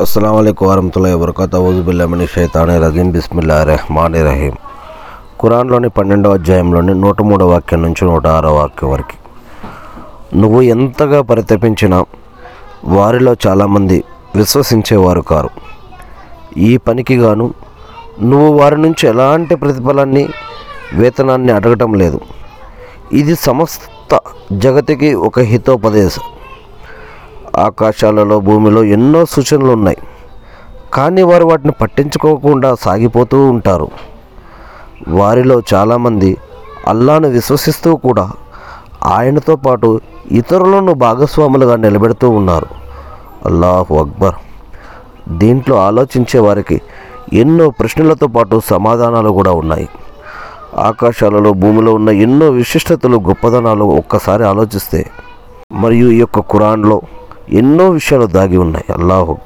అస్సలం అయికు వరహతుల్లా వరకత ఊజుబిల్లమిని షైతాని రజీం బిస్మిల్లా రెహమాన్ రహీం ఖురాన్లోని పన్నెండవ అధ్యాయంలోని నూట మూడో వాక్యం నుంచి నూట ఆరో వాక్యం వరకు. నువ్వు ఎంతగా పరితపించినా వారిలో చాలామంది విశ్వసించేవారు కారు. ఈ పనికి గాను నువ్వు వారి నుంచి ఎలాంటి ప్రతిఫలాన్ని వేతనాన్ని అడగటం లేదు. ఇది సమస్త జగతికి ఒక హితోపదేశం. ఆకాశాలలో భూమిలో ఎన్నో సూచనలు ఉన్నాయి కానీ వారు వాటిని పట్టించుకోకుండా సాగిపోతూ ఉంటారు. వారిలో చాలామంది అల్లాను విశ్వసిస్తూ కూడా ఆయనతో పాటు ఇతరులను భాగస్వాములుగా నిలబెడుతూ ఉన్నారు. అల్లాహు అక్బర్. దీంట్లో ఆలోచించే వారికి ఎన్నో ప్రశ్నలతో పాటు సమాధానాలు కూడా ఉన్నాయి. ఆకాశాలలో భూమిలో ఉన్న ఎన్నో విశిష్టతలు గొప్పదనాలు ఒక్కసారి ఆలోచిస్తే మరియు ఈ యొక్క ఖురాన్లో ఎన్నో విషయాలు దాగి ఉన్నాయి. అల్లాహు